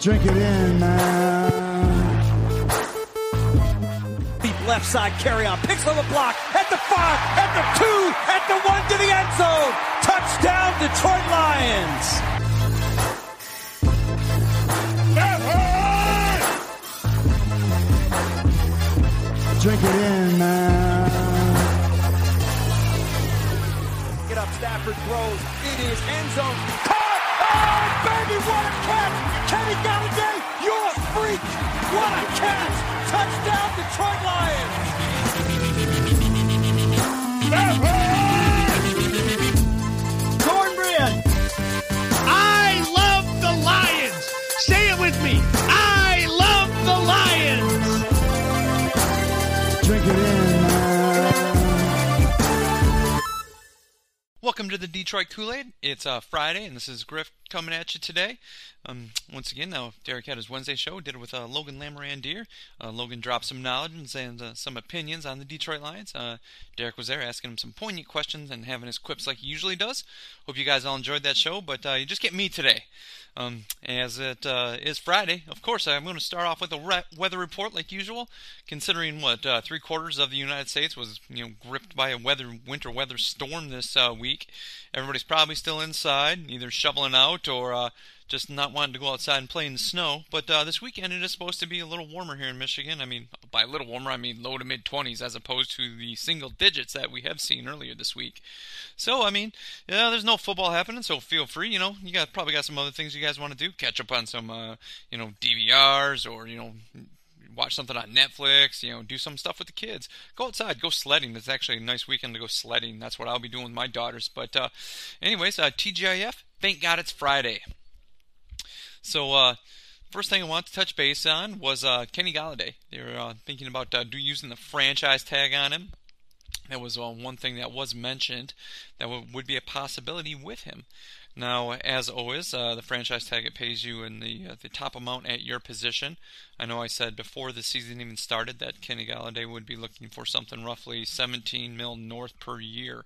Drink it in, man. Deep left side carry on. Picks on the block. At the five. At the two. At the one to the end zone. Touchdown, Detroit Lions. Drink it in, man. Get up, Stafford throws. It is end zone. Caught! Oh, baby, what a catch! Kenny Golladay, you're a freak! What a catch! Touchdown, Detroit Lions! Cornbread. I love the Lions. Say it with me. I love the Lions. Drink it in, man. Welcome to the Detroit Kool-Aid. It's uh, Friday, and this is Griff coming at you today. Um, once again, now Derek had his Wednesday show, did it with uh, Logan Lamorandier. Uh, Logan dropped some knowledge and uh, some opinions on the Detroit Lions. Uh, Derek was there asking him some poignant questions and having his quips like he usually does. Hope you guys all enjoyed that show, but uh, you just get me today. Um, as it uh, is Friday, of course, I'm going to start off with a re- weather report like usual. Considering what three quarters of the United States was, you know, gripped by a weather winter weather storm this week, everybody's probably still inside, either shoveling out or uh, just not wanting to go outside and play in the snow. But uh, this weekend it is supposed to be a little warmer here in Michigan. I mean, by a little warmer, I mean low to mid 20s as opposed to the single digits that we have seen earlier this week. So, I mean, yeah, there's no football happening, so feel free. You know, you got probably got some other things you guys want to do. Catch up on some, uh, you know, DVRs or you know watch something on Netflix, you know, do some stuff with the kids. Go outside, go sledding. It's actually a nice weekend to go sledding. That's what I'll be doing with my daughters. But uh, anyways, uh, TGIF, thank God it's Friday. So uh, first thing I want to touch base on was uh, Kenny Golladay. They were uh, thinking about uh, using the franchise tag on him. That was uh, one thing that was mentioned that would be a possibility with him. Now, as always, uh, the franchise tag it pays you in the uh, the top amount at your position. I know I said before the season even started that Kenny Golladay would be looking for something roughly 17 mil north per year.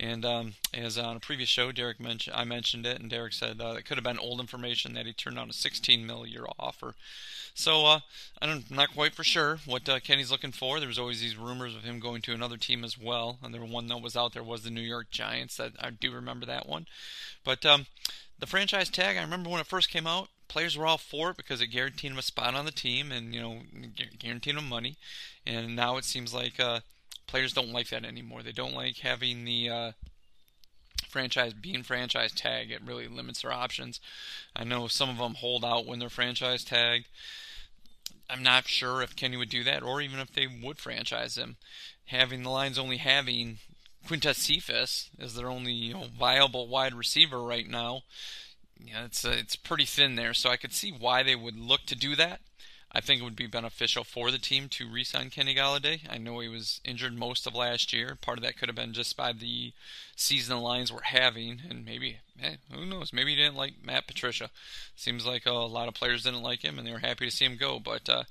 And um, as on a previous show, Derek mentioned, I mentioned it, and Derek said uh, it could have been old information that he turned down a 16 mil year offer. So uh, I'm not quite for sure what uh, Kenny's looking for. There was always these rumors of him going to another team as well, and the one that was out there was the New York Giants. That I do remember that one. But um, the franchise tag, I remember when it first came out, players were all for it because it guaranteed them a spot on the team and you know guaranteed them money. And now it seems like uh, players don't like that anymore. They don't like having the uh, franchise being franchise tag. It really limits their options. I know some of them hold out when they're franchise tagged. I'm not sure if Kenny would do that, or even if they would franchise him. Having the Lions only having Quintez Cephus as their only you know, viable wide receiver right now, yeah, it's uh, it's pretty thin there. So I could see why they would look to do that. I think it would be beneficial for the team to re-sign Kenny Golladay. I know he was injured most of last year. Part of that could have been just by the season the Lions were having, and maybe, eh, who knows? Maybe he didn't like Matt Patricia. Seems like a lot of players didn't like him, and they were happy to see him go. But uh,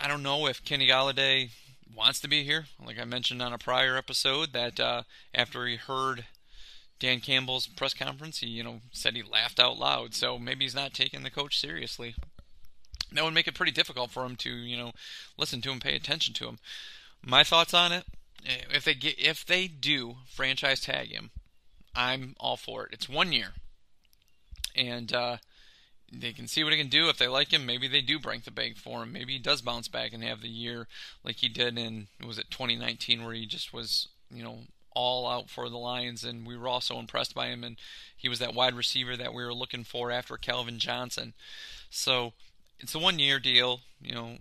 I don't know if Kenny Golladay wants to be here. Like I mentioned on a prior episode, that uh, after he heard Dan Campbell's press conference, he you know said he laughed out loud. So maybe he's not taking the coach seriously that would make it pretty difficult for him to, you know, listen to him, pay attention to him. My thoughts on it: if they get, if they do franchise tag him, I'm all for it. It's one year, and uh, they can see what he can do. If they like him, maybe they do break the bank for him. Maybe he does bounce back and have the year like he did in was it 2019, where he just was, you know, all out for the Lions, and we were also impressed by him. And he was that wide receiver that we were looking for after Calvin Johnson. So it's a one year deal. You know,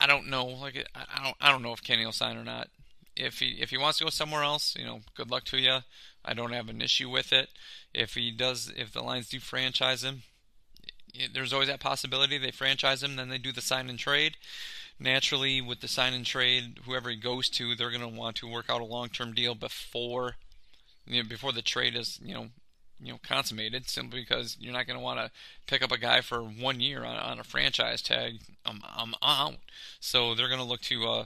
I don't know. Like I don't I don't know if Kenny will sign or not. If he if he wants to go somewhere else, you know, good luck to you. I don't have an issue with it. If he does, if the Lions do franchise him, there's always that possibility they franchise him, then they do the sign and trade. Naturally, with the sign and trade, whoever he goes to, they're going to want to work out a long-term deal before, you know, before the trade is, you know, you know consummated simply because you're not going to want to pick up a guy for one year on, on a franchise tag. I'm I'm out. So they're going to look to uh,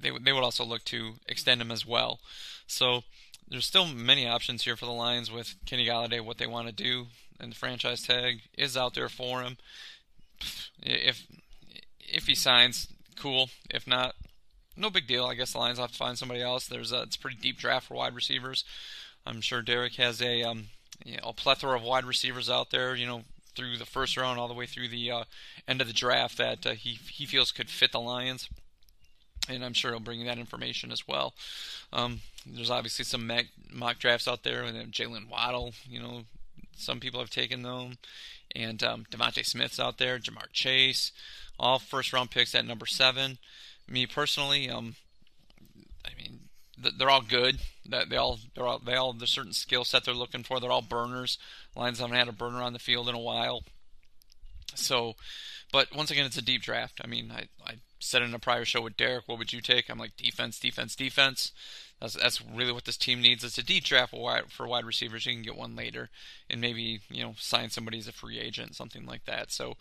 they they would also look to extend him as well. So there's still many options here for the Lions with Kenny Golladay. what they want to do, and the franchise tag is out there for him. If if he signs, cool. If not, no big deal. I guess the Lions have to find somebody else. There's a, it's a pretty deep draft for wide receivers. I'm sure Derek has a um, you know, a plethora of wide receivers out there. You know, through the first round all the way through the uh, end of the draft that uh, he he feels could fit the Lions. And I'm sure he'll bring that information as well. Um, there's obviously some mock, drafts out there, and Jaylen Waddle. You know, some people have taken them, and um, DeVonta Smith's out there, Ja'Marr Chase, all first round picks at number seven. Me personally, um, I mean, they're all good. They all they're all they all have a certain skill set they're looking for. They're all burners. Lions haven't had a burner on the field in a while. So, but once again, it's a deep draft. I mean, I I said in a prior show with Derek, what would you take? I'm like defense, defense, defense. That's that's really what this team needs. It's a deep draft for wide, for wide receivers. You can get one later, and maybe you know sign somebody as a free agent, something like that. So,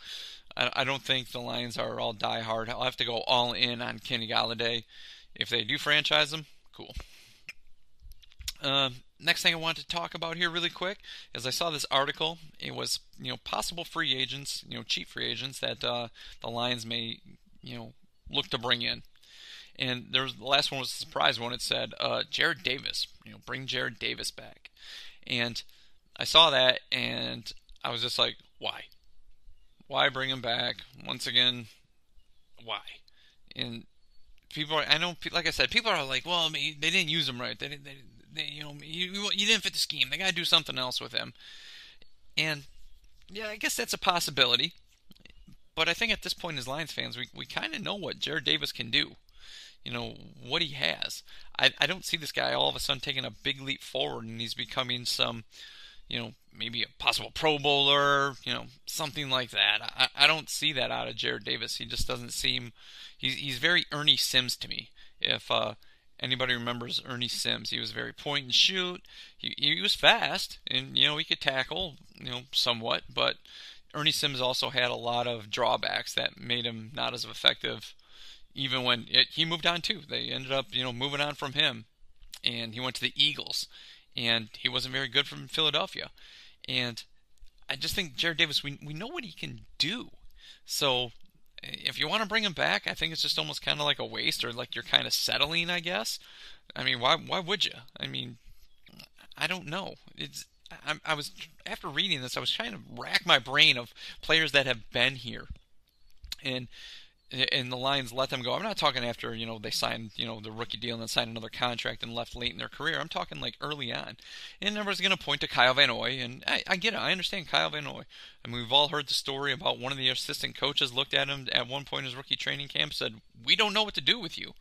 I, I don't think the Lions are all die hard. I'll have to go all in on Kenny Golladay. If they do franchise him, cool. Uh, next thing I wanted to talk about here really quick is I saw this article. It was you know possible free agents, you know cheap free agents that uh, the Lions may you know look to bring in. And there was the last one was a surprise one. It said uh, Jarrad Davis, you know, bring Jarrad Davis back. And I saw that and I was just like, why? Why bring him back? Once again, why? And people are, I know, like I said, people are like, well, they didn't use him right. They, they, they you know, you, you didn't fit the scheme. They got to do something else with him. And yeah, I guess that's a possibility. But I think at this point, as Lions fans, we, we kind of know what Jarrad Davis can do. You know, what he has. I, I don't see this guy all of a sudden taking a big leap forward and he's becoming some, you know, maybe a possible Pro Bowler, you know, something like that. I, I don't see that out of Jarrad Davis. He just doesn't seem. He's, he's very Ernie Sims to me. If uh, anybody remembers Ernie Sims, he was very point and shoot. He, he was fast and, you know, he could tackle, you know, somewhat, but Ernie Sims also had a lot of drawbacks that made him not as effective even when it, he moved on too. They ended up, you know, moving on from him and he went to the Eagles and he wasn't very good from Philadelphia. And I just think Jarrad Davis, we we know what he can do. So eh, if you want to bring him back, I think it's just almost kind of like a waste, or like you're kind of settling, I guess. I mean, why why would you? I mean, I don't know. It's I, I was after reading this, I was trying to rack my brain of players that have been here, and and the Lions let them go. I'm not talking after you know they signed you know the rookie deal and then signed another contract and left late in their career. I'm talking like early on. And everyone's going to point to Kyle Van Noy, and I, I get it. I understand Kyle Van Noy. I mean, we've all heard the story about one of the assistant coaches looked at him at one point in his rookie training camp, said, "We don't know what to do with you."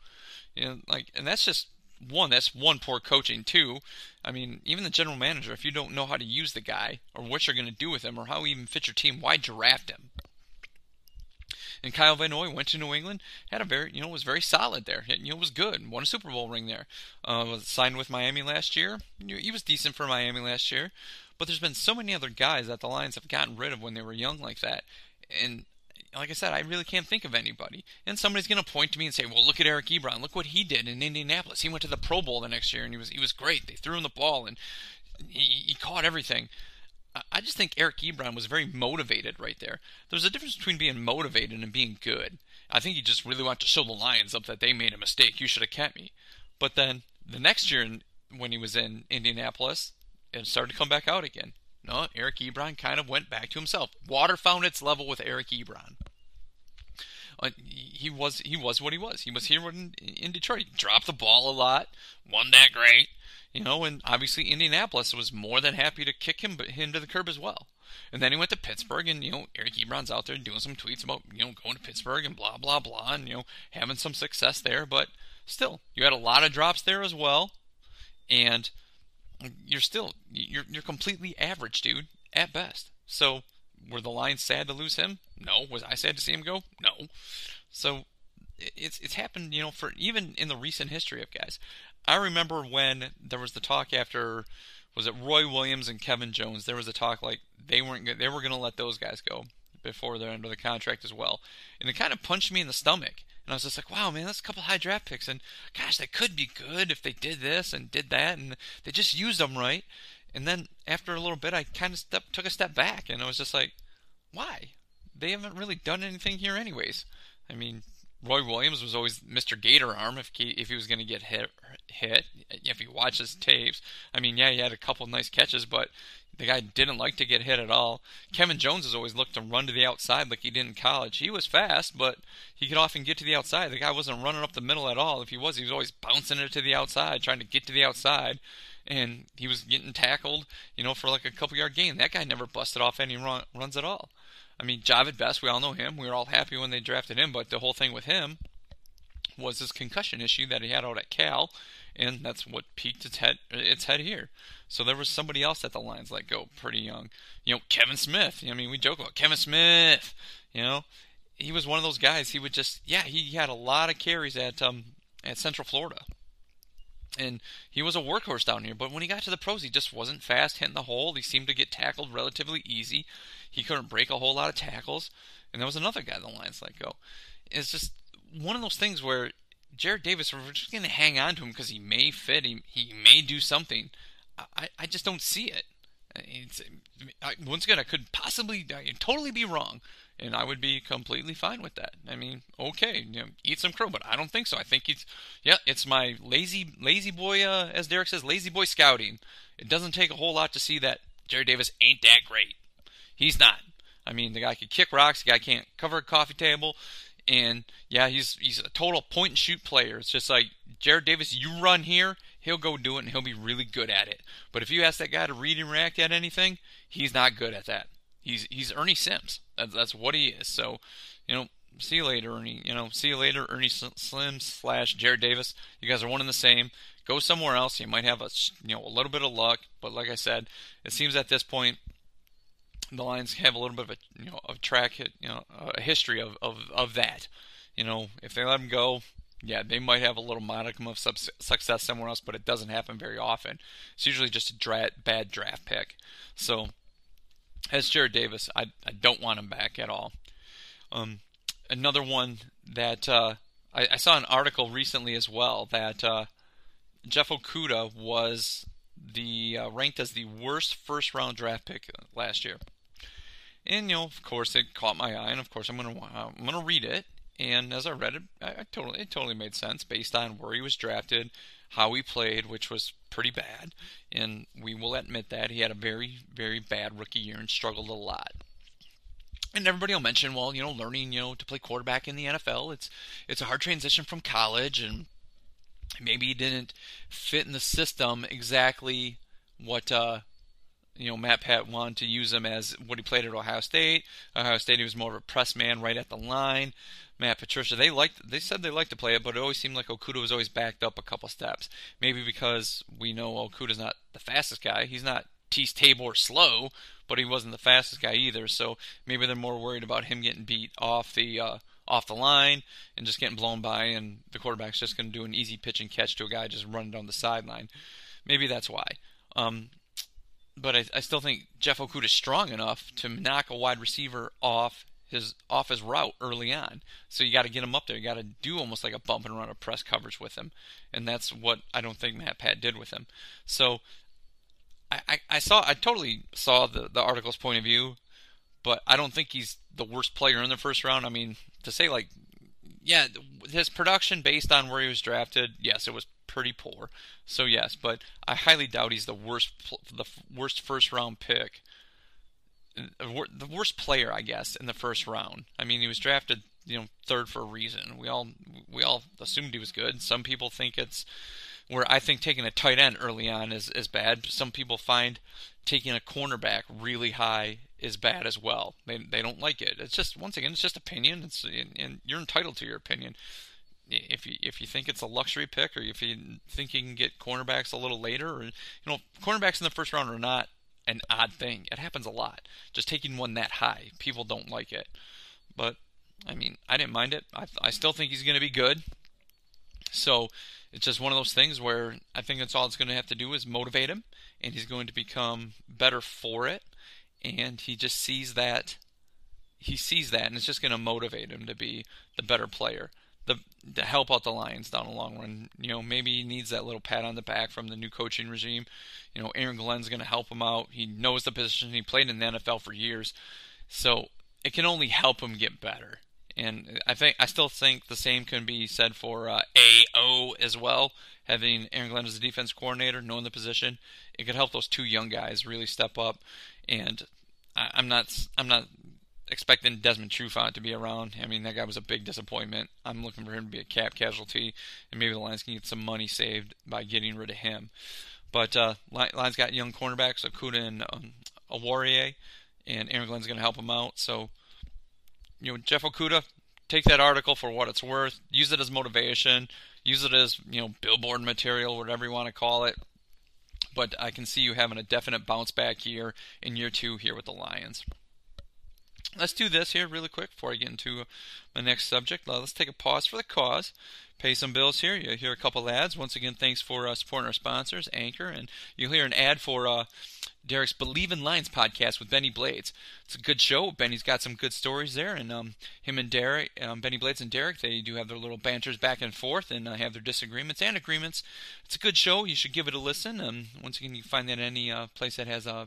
You know, like, and that's just one. That's one poor coaching. Two, I mean, even the general manager, if you don't know how to use the guy or what you're going to do with him or how he even fits your team, why draft him? And Kyle Van Noy went to New England, had a very, you know, was very solid there. You know, was good. Won a Super Bowl ring there. Uh, was signed with Miami last year. He was decent for Miami last year. But there's been so many other guys that the Lions have gotten rid of when they were young like that. And like I said, I really can't think of anybody. And somebody's going to point to me and say, "Well, look at Eric Ebron. Look what he did in Indianapolis. He went to the Pro Bowl the next year, and he was he was great. They threw him the ball, and he, he caught everything." I just think Eric Ebron was very motivated right there. There's a difference between being motivated and being good. I think he just really wanted to show the Lions up that they made a mistake. You should have kept me. But then the next year, when he was in Indianapolis, it started to come back out again. No, Eric Ebron kind of went back to himself. Water found its level with Eric Ebron. Uh, he was he was what he was. He was here in, in Detroit. He dropped the ball a lot. wasn't that great you know, and obviously Indianapolis was more than happy to kick him him to the curb as well. And then he went to Pittsburgh, and you know Eric Ebron's out there doing some tweets about you know going to Pittsburgh and blah blah blah, and you know having some success there. But still, you had a lot of drops there as well, and you're still you're you're completely average, dude, at best. So were the Lions sad to lose him? No. Was I sad to see him go? No. So it's it's happened, you know, for even in the recent history of guys. I remember when there was the talk after was it Roy Williams and Kevin Jones? There was a talk like they weren't they were going to let those guys go before they're under the contract as well, and it kind of punched me in the stomach And I was just like, wow, man, that's a couple high draft picks. And gosh, they could be good if they did this and did that. And they just used them right. And then after a little bit, I kind of step, took a step back and I was just like, why? They haven't really done anything here, anyways. I mean, Roy Williams was always Mr. Gator Arm if he if he was going to get hit hit. If you watch his tapes, I mean, yeah, he had a couple nice catches, but the guy didn't like to get hit at all. Kevin Jones has always looked to run to the outside like he did in college. He was fast, but he could often get to the outside. The guy wasn't running up the middle at all. If he was, he was always bouncing it to the outside, trying to get to the outside. And he was getting tackled, you know, for like a couple yard gain. That guy never busted off any run, runs at all. I mean, Jahvid Best, we all know him. We were all happy when they drafted him, but the whole thing with him was this concussion issue that he had out at Cal, and that's what peaked its head its head here. So there was somebody else that the Lions let go pretty young. You know, Kevin Smith. I mean, we joke about Kevin Smith. You know, he was one of those guys. He would just yeah, he had a lot of carries at um at Central Florida. And he was a workhorse down here, but when he got to the pros, he just wasn't fast hitting the hole. He seemed to get tackled relatively easy. He couldn't break a whole lot of tackles. And there was another guy the Lions let go. It's just one of those things where Jarrad Davis, we're just going to hang on to him because he may fit, he, he may do something. I, I just don't see it. It's, I, once again, I could possibly I could totally be wrong, and I would be completely fine with that. I mean, okay, you know, eat some crow, but I don't think so. I think it's yeah, it's my lazy lazy boy, uh, as Derek says, lazy boy scouting. It doesn't take a whole lot to see that Jarrad Davis ain't that great. He's not. I mean, the guy can kick rocks. The guy can't cover a coffee table. And yeah, he's he's a total point and shoot player. It's just like Jarrad Davis, you run here, he'll go do it and he'll be really good at it. But if you ask that guy to read and react at anything, he's not good at that. He's he's Ernie Sims. That's, that's what he is. So, you know, see you later, Ernie. You know, see you later, Ernie Slim slash Jarrad Davis. You guys are one and the same. Go somewhere else. You might have a you know a little bit of luck, but like I said, it seems at this point the Lions have a little bit of a you know a track you know a history of, of, of that. You know, if they let him go, yeah, they might have a little modicum of success somewhere else, but it doesn't happen very often. It's usually just a dra- bad draft pick. So, as Jarrad Davis, I I don't want him back at all. Um, another one that uh, I, I, saw an article recently as well that uh, Jeff Okudah was the uh, ranked as the worst first round draft pick last year. And you know, of course, it caught my eye, and of course, I'm gonna uh, I'm gonna read it. And as I read it, I, I totally it totally made sense based on where he was drafted, how he played, which was pretty bad. And we will admit that he had a very very bad rookie year and struggled a lot. And everybody will mention, well, you know, learning, you know, to play quarterback in the NFL, it's it's a hard transition from college, and maybe he didn't fit in the system exactly what uh, you know, Matt Pat wanted to use him as what he played at Ohio State. Ohio State, he was more of a press man right at the line. Matt Patricia, they liked, they said they liked to play it, but it always seemed like Okudah was always backed up a couple steps. Maybe because we know Okudah's not the fastest guy. He's not Teez Tabor slow, but he wasn't the fastest guy either. So maybe they're more worried about him getting beat off the uh, off the line and just getting blown by, and the quarterback's just going to do an easy pitch and catch to a guy just running down the sideline. Maybe that's why. Um, but I, I still think Jeff Okudah is strong enough to knock a wide receiver off his off his route early on. So you got to get him up there. You got to do almost like a bump and run of press coverage with him, and that's what I don't think Matt Pat did with him. So I, I, I saw I totally saw the the article's point of view, but I don't think he's the worst player in the first round. I mean, to say like, yeah, his production based on where he was drafted, yes, it was pretty poor. So yes, but I highly doubt he's the worst the worst first round pick. Uh, the worst player, I guess, in the first round. I mean, he was drafted, you know, third for a reason. We all we all assumed he was good. Some people think it's where I think taking a tight end early on is, is bad. Some people find taking a cornerback really high is bad as well. They they don't like it. It's just once again, it's just opinion. It's and you're entitled to your opinion if you if you think it's a luxury pick, or if you think you can get cornerbacks a little later, or you know, cornerbacks in the first round are not an odd thing. It happens a lot. Just taking one that high, people don't like it. But I mean, I didn't mind it. I I still think he's going to be good. So it's just one of those things where I think that's all it's going to have to do is motivate him, and he's going to become better for it. And he just sees that he sees that, and it's just going to motivate him to be the better player the to help out the Lions down the long run. You know, maybe he needs that little pat on the back from the new coaching regime. You know, Aaron Glenn's going to help him out. He knows the position. He played in the NFL for years, so it can only help him get better. And I think I still think the same can be said for uh, AO as well. Having Aaron Glenn as a defense coordinator, knowing the position, it could help those two young guys really step up. And I, I'm not I'm not expecting Desmond Trufant to be around. I mean, that guy was a big disappointment. I'm looking for him to be a cap casualty, and maybe the Lions can get some money saved by getting rid of him. But uh, Lions got young cornerbacks, Okudah and um, Oruwariye, and Aaron Glenn's going to help him out. So you know, Jeff Okudah, take that article for what it's worth. Use it as motivation. Use it as you know, billboard material, whatever you want to call it. But I can see you having a definite bounce back here in year two here with the Lions. Let's do this here really quick before I get into my next subject. Uh, let's take a pause for the cause pay some bills here. You hear a couple ads. Once again, thanks for uh, supporting our sponsors, Anchor, and you'll hear an ad for uh, Derek's Bleav in Lions podcast with Benny Blades. It's a good show. Benny's got some good stories there, and um, him and Derek, um, Benny Blades and Derek, they do have their little banters back and forth, and uh, have their disagreements and agreements. It's a good show. You should give it a listen. Um, once again, you can find that at any uh, place that has a, uh,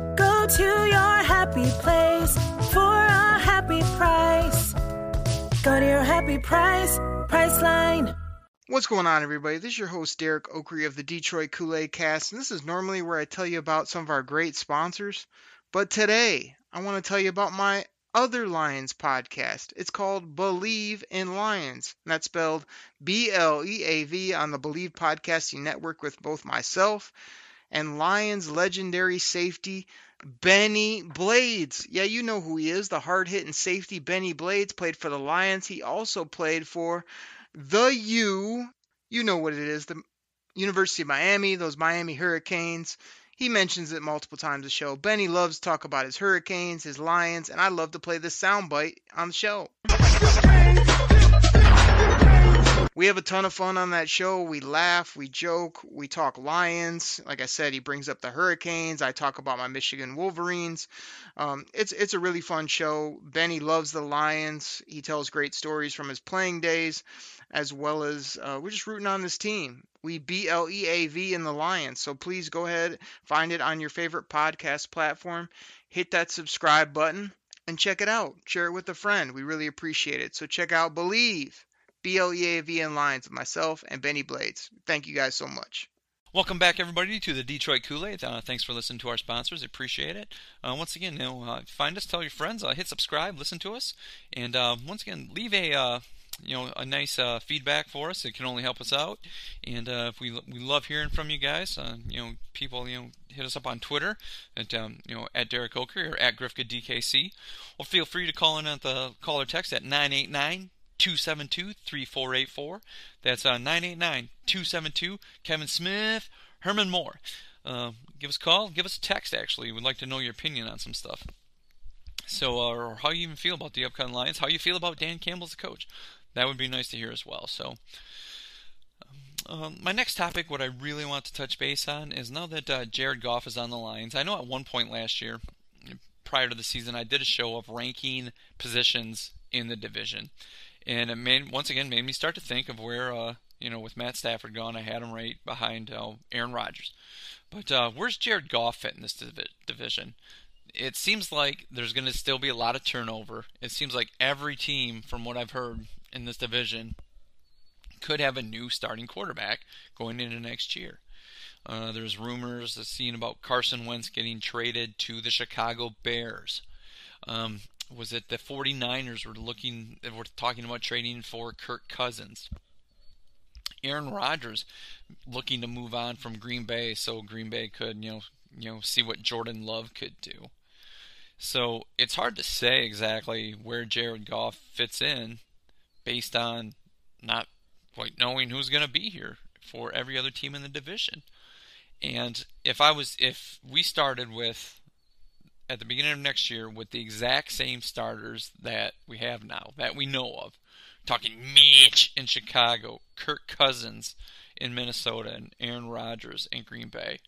To your happy place for a happy price. Go to your happy price, Priceline. What's going on, everybody? This is your host, Derek Oakery of the Detroit Kool Aid Cast, and this is normally where I tell you about some of our great sponsors. But today, I want to tell you about my other Lions podcast. It's called Bleav in Lions, and that's spelled B L E A V on the Believe Podcasting Network with both myself and Lions legendary safety. Benny Blades. Yeah, you know who he is, the hard hitting safety. Benny Blades played for the Lions. He also played for the U, you know what it is, the University of Miami, those Miami Hurricanes. He mentions it multiple times the show. Benny loves to talk about his Hurricanes, his Lions, and I love to play this soundbite on the show. We have a ton of fun on that show. We laugh, we joke, we talk Lions. Like I said, he brings up the Hurricanes. I talk about my Michigan Wolverines. Um, it's it's a really fun show. Benny loves the Lions. He tells great stories from his playing days, as well as uh, we're just rooting on this team. We B L E A V in the Lions. So please go ahead, find it on your favorite podcast platform. Hit that subscribe button and check it out. Share it with a friend. We really appreciate it. So check out Believe. B L A V N Lions with myself and Benny Blades. Thank you guys so much. Welcome back, everybody, to the Detroit Kool Aid. Uh, thanks for listening to our sponsors. Appreciate it. Uh, once again, you know, uh, find us, tell your friends, uh, hit subscribe, listen to us, and uh, once again, leave a uh, you know a nice feedback for us. It can only help us out, and if we we love hearing from you guys. you know, people, you know, hit us up on Twitter at um, you know at Derek Oaker or at Grifka DKC, or feel free to call in at the caller text at nine eight nine. 272 3484. That's uh, 989 272. Kevin Smith, Herman Moore. Uh, give us a call, give us a text actually. We'd like to know your opinion on some stuff. So, uh, or how you even feel about the upcoming Lions, how you feel about Dan Campbell as a coach. That would be nice to hear as well. So, um, um, my next topic, what I really want to touch base on, is now that uh, Jared Goff is on the Lions. I know at one point last year, prior to the season, I did a show of ranking positions in the division and it made once again made me start to think of where uh, you know with Matt Stafford gone, I had him right behind uh, Aaron Rodgers. But uh, where's Jared Goff fit in this div- division? It seems like there's going to still be a lot of turnover. It seems like every team, from what I've heard in this division, could have a new starting quarterback going into next year. Uh, there's rumors seen about Carson Wentz getting traded to the Chicago Bears. Um, was it the 49ers were looking were talking about trading for Kirk Cousins. Aaron Rodgers looking to move on from Green Bay so Green Bay could, you know, you know, see what Jordan Love could do. So it's hard to say exactly where Jared Goff fits in based on not quite knowing who's going to be here for every other team in the division. And if I was if we started with at the beginning of next year with the exact same starters that we have now, that we know of, talking Mitch in Chicago, Kirk Cousins in Minnesota, and Aaron Rodgers in Green Bay.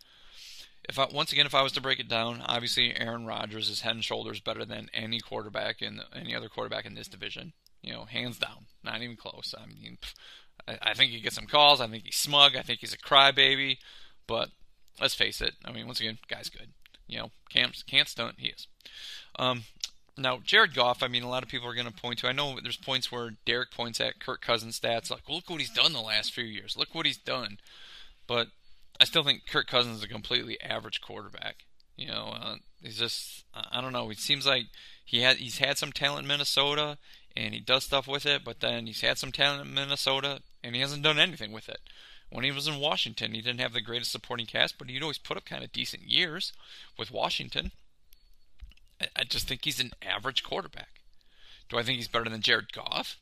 If I, once again, if I was to break it down, obviously Aaron Rodgers is head and shoulders better than any quarterback in any other quarterback in this division. You know, hands down, not even close. I mean, I, I think he gets some calls. I think he's smug. I think he's a crybaby. But let's face it. I mean, once again, guy's good. You know, can't can't stunt. He is. Um, now, Jared Goff, I mean, a lot of people are going to point to. I know there's points where Derek points at Kirk Cousins' stats, like, look what he's done the last few years. Look what he's done. But I still think Kirk Cousins is a completely average quarterback. You know, uh, he's just, I don't know. It seems like he had he's had some talent in Minnesota and he does stuff with it, but then he's had some talent in Minnesota and he hasn't done anything with it. When he was in Washington, he didn't have the greatest supporting cast, but he'd always put up kind of decent years with Washington. I just think he's an average quarterback. Do I think he's better than Jared Goff?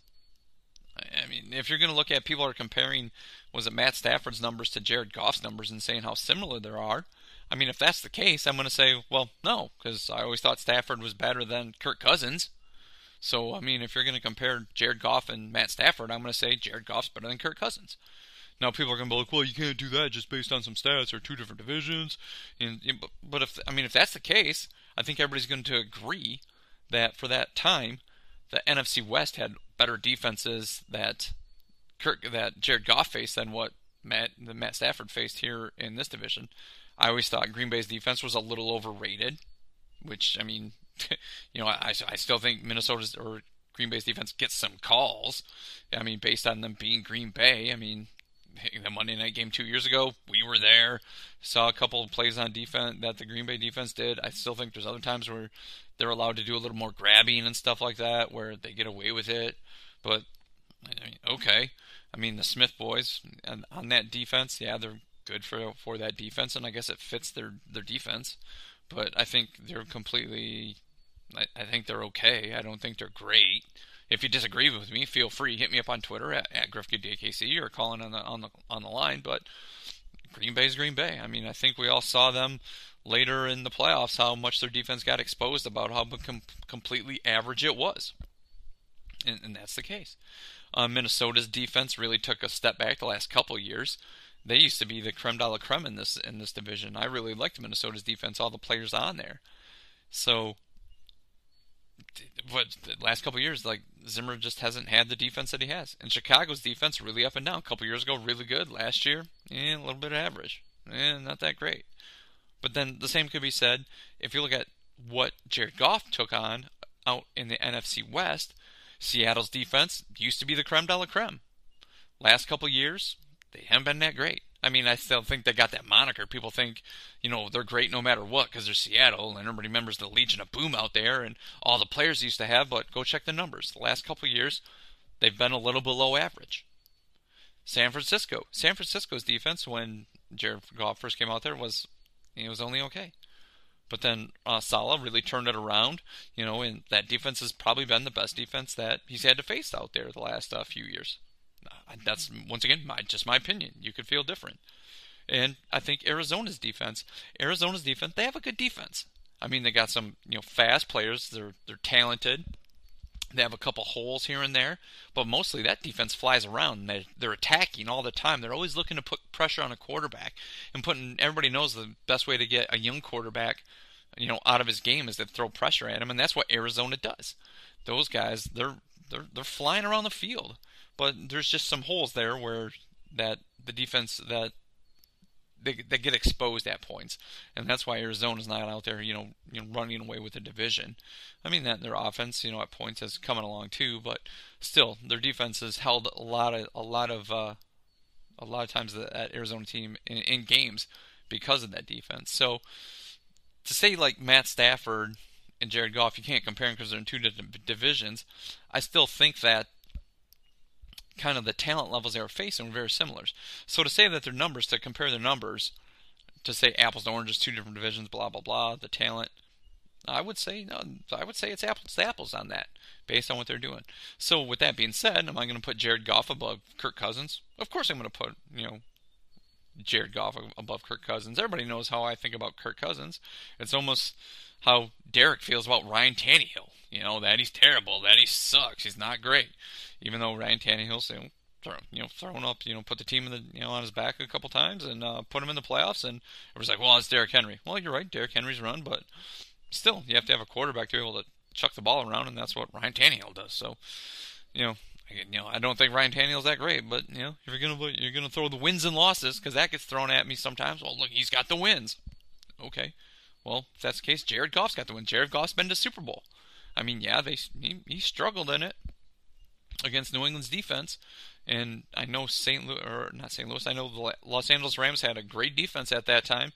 I mean, if you're going to look at people are comparing, was it Matt Stafford's numbers to Jared Goff's numbers and saying how similar there are? I mean, if that's the case, I'm going to say, well, no, because I always thought Stafford was better than Kirk Cousins. So, I mean, if you're going to compare Jared Goff and Matt Stafford, I'm going to say Jared Goff's better than Kirk Cousins. Now people are going to be like, well, you can't do that just based on some stats or two different divisions. And but if I mean if that's the case, I think everybody's going to agree that for that time, the NFC West had better defenses that Kirk that Jared Goff faced than what Matt the Matt Stafford faced here in this division. I always thought Green Bay's defense was a little overrated, which I mean, you know, I, I still think Minnesota's or Green Bay's defense gets some calls. I mean, based on them being Green Bay. I mean, the Monday night game two years ago, we were there, saw a couple of plays on defense that the Green Bay defense did. I still think there's other times where they're allowed to do a little more grabbing and stuff like that, where they get away with it. But I mean, okay, I mean the Smith boys and on that defense, yeah, they're good for for that defense, and I guess it fits their their defense. But I think they're completely. I, I think they're okay. I don't think they're great. If you disagree with me, feel free hit me up on Twitter at, at or calling on the on the on the line. But Green Bay's Green Bay. I mean, I think we all saw them later in the playoffs how much their defense got exposed about how com- completely average it was, and, and that's the case. Uh, Minnesota's defense really took a step back the last couple years. They used to be the creme de la creme in this in this division. I really liked Minnesota's defense, all the players on there. So but the last couple years, like Zimmer just hasn't had the defense that he has. And Chicago's defense really up and down. A couple years ago, really good. Last year, eh, a little bit average. Eh, not that great. But then the same could be said if you look at what Jared Goff took on out in the NFC West. Seattle's defense used to be the creme de la creme. Last couple years, they haven't been that great. I mean, I still think they got that moniker. People think, you know, they're great no matter what because they're Seattle, and everybody remembers the Legion of Boom out there and all the players used to have. But go check the numbers. The last couple years, they've been a little below average. San Francisco, San Francisco's defense when Jared Goff first came out there was, it was only okay. But then uh, Saleh really turned it around, you know, and that defense has probably been the best defense that he's had to face out there the last uh, few years. That's once again my just my opinion. You could feel different. And I think Arizona's defense, Arizona's defense, they have a good defense. I mean, they got some you know fast players. They're they're talented. They have a couple holes here and there, but mostly that defense flies around. They're, they're attacking all the time. They're always looking to put pressure on a quarterback and putting. Everybody knows the best way to get a young quarterback, you know, out of his game is to throw pressure at him, and that's what Arizona does. Those guys, they're they're they're flying around the field but there's just some holes there where that the defense that they, they get exposed at points, and that's why Arizona's not out there, you know, you know, running away with the division. I mean that their offense, you know, at points is coming along too, but still their defense has held a lot of a lot of uh, a lot of times that Arizona team in, in games because of that defense. So to say like Matt Stafford and Jared Goff, you can't compare them because they're in two different divisions. I still think that kind of the talent levels they were facing were very similar. So to say that their numbers, to compare their numbers, to say apples to oranges, two different divisions, blah blah blah, the talent, I would say no, I would say it's apples to apples on that, based on what they're doing. So with that being said, am I going to put Jared Goff above Kirk Cousins? Of course I'm going to put you know Jared Goff above Kirk Cousins. Everybody knows how I think about Kirk Cousins. It's almost how Derek feels about Ryan Tannehill. You know that he's terrible, that he sucks, he's not great. Even though Ryan Tannehill's you know, throw, you know thrown up, you know, put the team in the you know on his back a couple times and uh, put him in the playoffs, and it was like, well, it's Derrick Henry. Well, you're right, Derrick Henry's run, but still, you have to have a quarterback to be able to chuck the ball around, and that's what Ryan Tannehill does. So, you know, you know, I don't think Ryan Tannehill's that great, but you know, if you're gonna you're gonna throw the wins and losses because that gets thrown at me sometimes. Well, look, he's got the wins. Okay, well, if that's the case, Jared Goff's got the win. Jared Goff's been to Super Bowl. I mean, yeah, they he, he struggled in it against New England's defense, and I know St. Louis or not St. Louis. I know the Los Angeles Rams had a great defense at that time,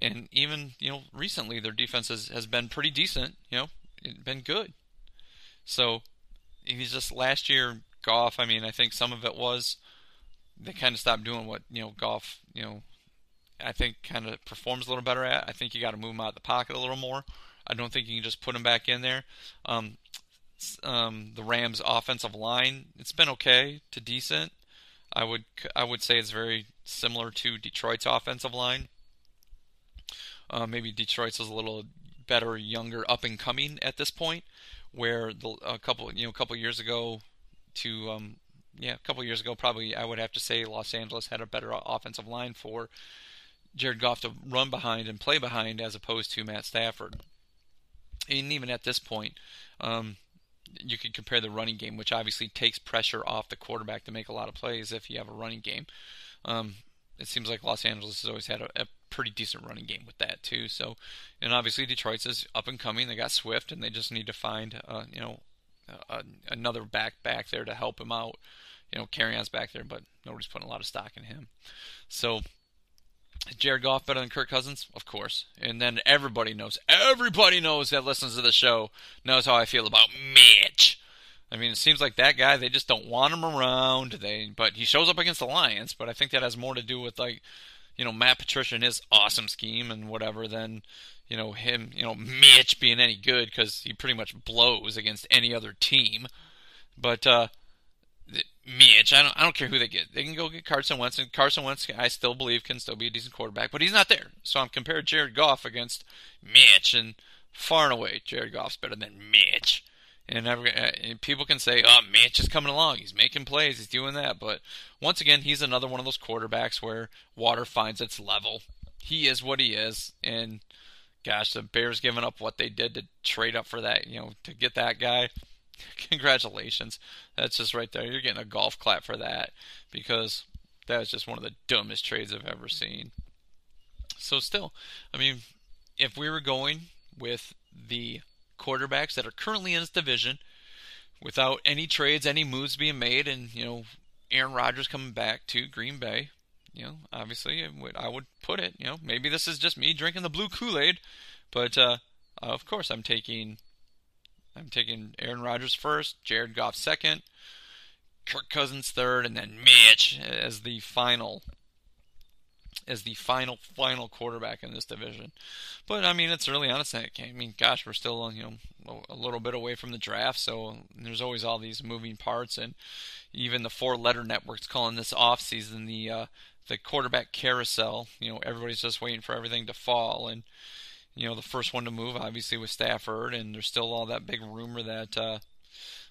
and even you know recently their defense has, has been pretty decent. You know, it's been good. So he's just last year Goff. I mean, I think some of it was they kind of stopped doing what you know Goff. You know, I think kind of performs a little better at. I think you got to move him out of the pocket a little more. I don't think you can just put him back in there. Um, um, the Rams' offensive line, it's been okay to decent. I would I would say it's very similar to Detroit's offensive line. Uh, maybe Detroit's is a little better, younger, up and coming at this point. Where the, a couple you know a couple years ago, to um, yeah a couple years ago probably I would have to say Los Angeles had a better offensive line for Jared Goff to run behind and play behind as opposed to Matt Stafford. And even at this point, um, you could compare the running game, which obviously takes pressure off the quarterback to make a lot of plays if you have a running game. Um, it seems like Los Angeles has always had a, a, pretty decent running game with that too. So, and obviously Detroit's is up and coming. They got Swift, and they just need to find, uh, you know, another back back there to help him out. You know, Kerryon's back there, but nobody's putting a lot of stock in him. So Jared Goff better than Kirk Cousins? Of course. And then everybody knows, everybody knows that listens to the show knows how I feel about Mitch. I mean, it seems like that guy, they just don't want him around. They, but he shows up against the Lions. But I think that has more to do with like, you know, Matt Patricia and his awesome scheme and whatever than, you know, him, you know, Mitch being any good because he pretty much blows against any other team. But uh, Mitch. I don't. I don't care who they get. They can go get Carson Wentz, and Carson Wentz, I still believe, can still be a decent quarterback, but he's not there. So I'm comparing Jared Goff against Mitch, and far and away, Jared Goff's better than Mitch. And, every, uh, and people can say, "Oh, Mitch is coming along. He's making plays. He's doing that." But once again, he's another one of those quarterbacks where water finds its level. He is what he is, and gosh, the Bears giving up what they did to trade up for that, you know, to get that guy Congratulations. That's just right there. You're getting a golf clap for that because that was just one of the dumbest trades I've ever seen. So, still, I mean, if we were going with the quarterbacks that are currently in this division without any trades, any moves being made, and, you know, Aaron Rodgers coming back to Green Bay, you know, obviously I would put it, you know, maybe this is just me drinking the blue Kool Aid, but uh, of course I'm taking I'm taking Aaron Rodgers first, Jared Goff second, Kirk Cousins third, and then Mitch as the final as the final final quarterback in this division. But I mean, it's early on. It's I mean, gosh, we're still you know a little bit away from the draft, so there's always all these moving parts, and even the four-letter networks calling this off season the uh, the quarterback carousel. You know, everybody's just waiting for everything to fall, and you know, the first one to move obviously was Stafford, and there's still all that big rumor that uh,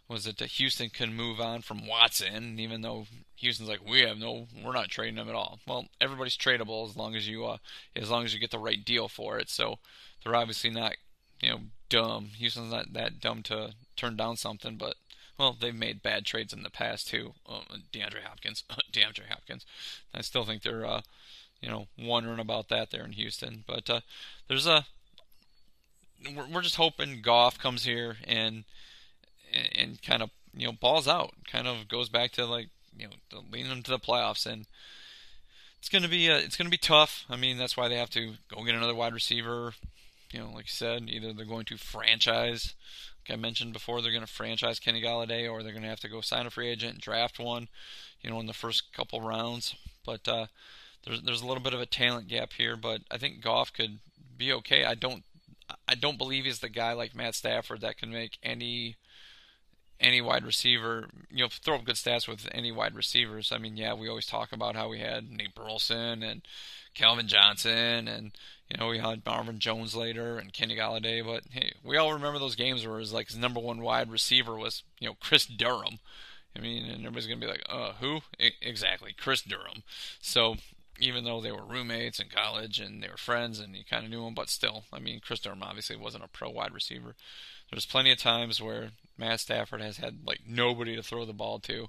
was it that Houston can move on from Watson, even though Houston's like we have no, we're not trading him at all. Well, everybody's tradable as long as you uh, as long as you get the right deal for it. So they're obviously not, you know, dumb. Houston's not that dumb to turn down something, but well, they've made bad trades in the past too. Oh, DeAndre Hopkins, DeAndre Hopkins. I still think they're, uh, you know, wondering about that there in Houston. But uh, there's a we're, we're just hoping Goff comes here and, and kind of you know balls out, kind of goes back to like you know leading them to the playoffs, and it's gonna be uh, it's gonna be tough. I mean that's why they have to go get another wide receiver. You know, like you said, either they're going to franchise, like I mentioned before, they're going to franchise Kenny Golladay, or they're going to have to go sign a free agent and draft one, you know, in the first couple rounds. But uh, there's there's a little bit of a talent gap here, but I think Goff could be okay. I don't I don't believe he's the guy like Matt Stafford that can make any any wide receiver, you know, throw up good stats with any wide receivers. I mean, yeah, we always talk about how we had Nate Burleson and Calvin Johnson and you know, we had Marvin Jones later and Kenny Golladay, but hey, we all remember those games where his like his number one wide receiver was, you know, Kris Durham. I mean, and everybody's gonna be like, uh, who? I- exactly, Kris Durham. So even though they were roommates in college and they were friends and you kind of knew them, but still, I mean, Kris Durham obviously wasn't a pro wide receiver. There's plenty of times where Matt Stafford has had like nobody to throw the ball to.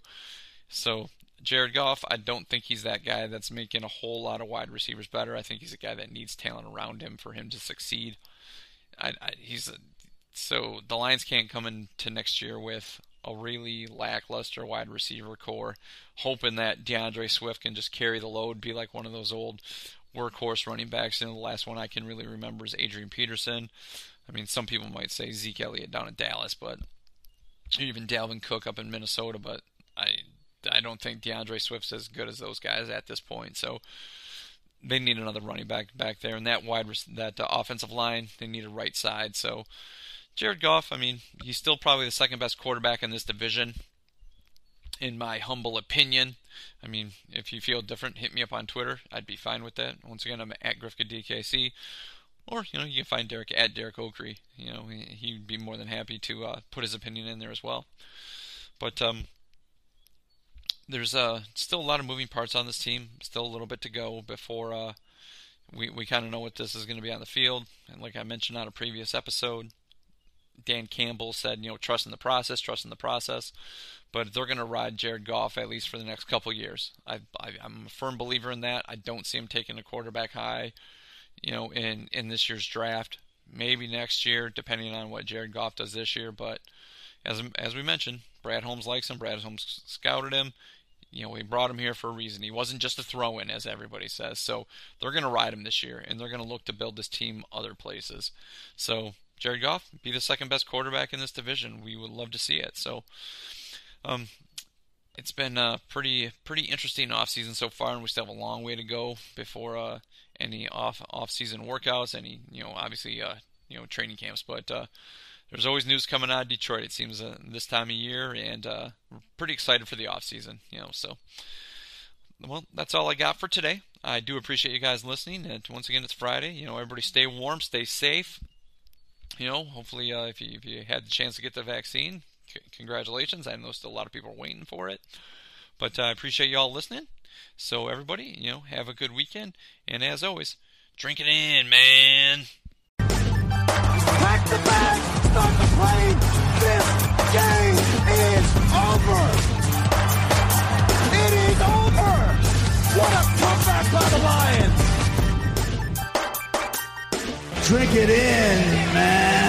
So Jared Goff, I don't think he's that guy that's making a whole lot of wide receivers better. I think he's a guy that needs talent around him for him to succeed. I, I, he's a, so the Lions can't come into next year with a really lackluster wide receiver corps, hoping that D'Andre Swift can just carry the load, be like one of those old workhorse running backs. And the last one I can really remember is Adrian Peterson. I mean, some people might say Zeke Elliott down in Dallas, but even Dalvin Cook up in Minnesota. But I, I don't think D'Andre Swift's as good as those guys at this point. So they need another running back back there, and that wide that uh, offensive line they need a right side. So Jared Goff, I mean, he's still probably the second best quarterback in this division, in my humble opinion. I mean, if you feel different, hit me up on Twitter. I'd be fine with that. Once again, I'm at DKC. Or, you know, you can find Derek at Derek Oakrey. You know, he'd be more than happy to uh, put his opinion in there as well. But um, there's uh, still a lot of moving parts on this team. Still a little bit to go before uh, we, we kind of know what this is going to be on the field. And like I mentioned on a previous episode, Dan Campbell said, you know, trust in the process, trust in the process. But they're going to ride Jared Goff at least for the next couple years. I, I, I'm a firm believer in that. I don't see him taking a quarterback high, you know, in in this year's draft. Maybe next year, depending on what Jared Goff does this year. But as as we mentioned, Brad Holmes likes him. Brad Holmes scouted him. You know, we brought him here for a reason. He wasn't just a throw-in, as everybody says. So they're going to ride him this year, and they're going to look to build this team other places. So Jared Goff be the second best quarterback in this division. We would love to see it. So, um, it's been a pretty pretty interesting offseason so far, and we still have a long way to go before uh, any off off season workouts, any you know obviously uh, you know training camps. But uh, there's always news coming out of Detroit. It seems uh, this time of year, and uh, we're pretty excited for the off season. You know, so well, that's all I got for today. I do appreciate you guys listening, and once again, it's Friday. You know, everybody stay warm, stay safe you know, hopefully, uh, if you if you had the chance to get the vaccine, c- congratulations. I know still a lot of people are waiting for it, but uh, I appreciate you all listening. So everybody, you know, have a good weekend, and as always, drink it in, man. Pack the bag, start the plane. This game is over. It is over. What a comeback by the Lions. drink it in, man.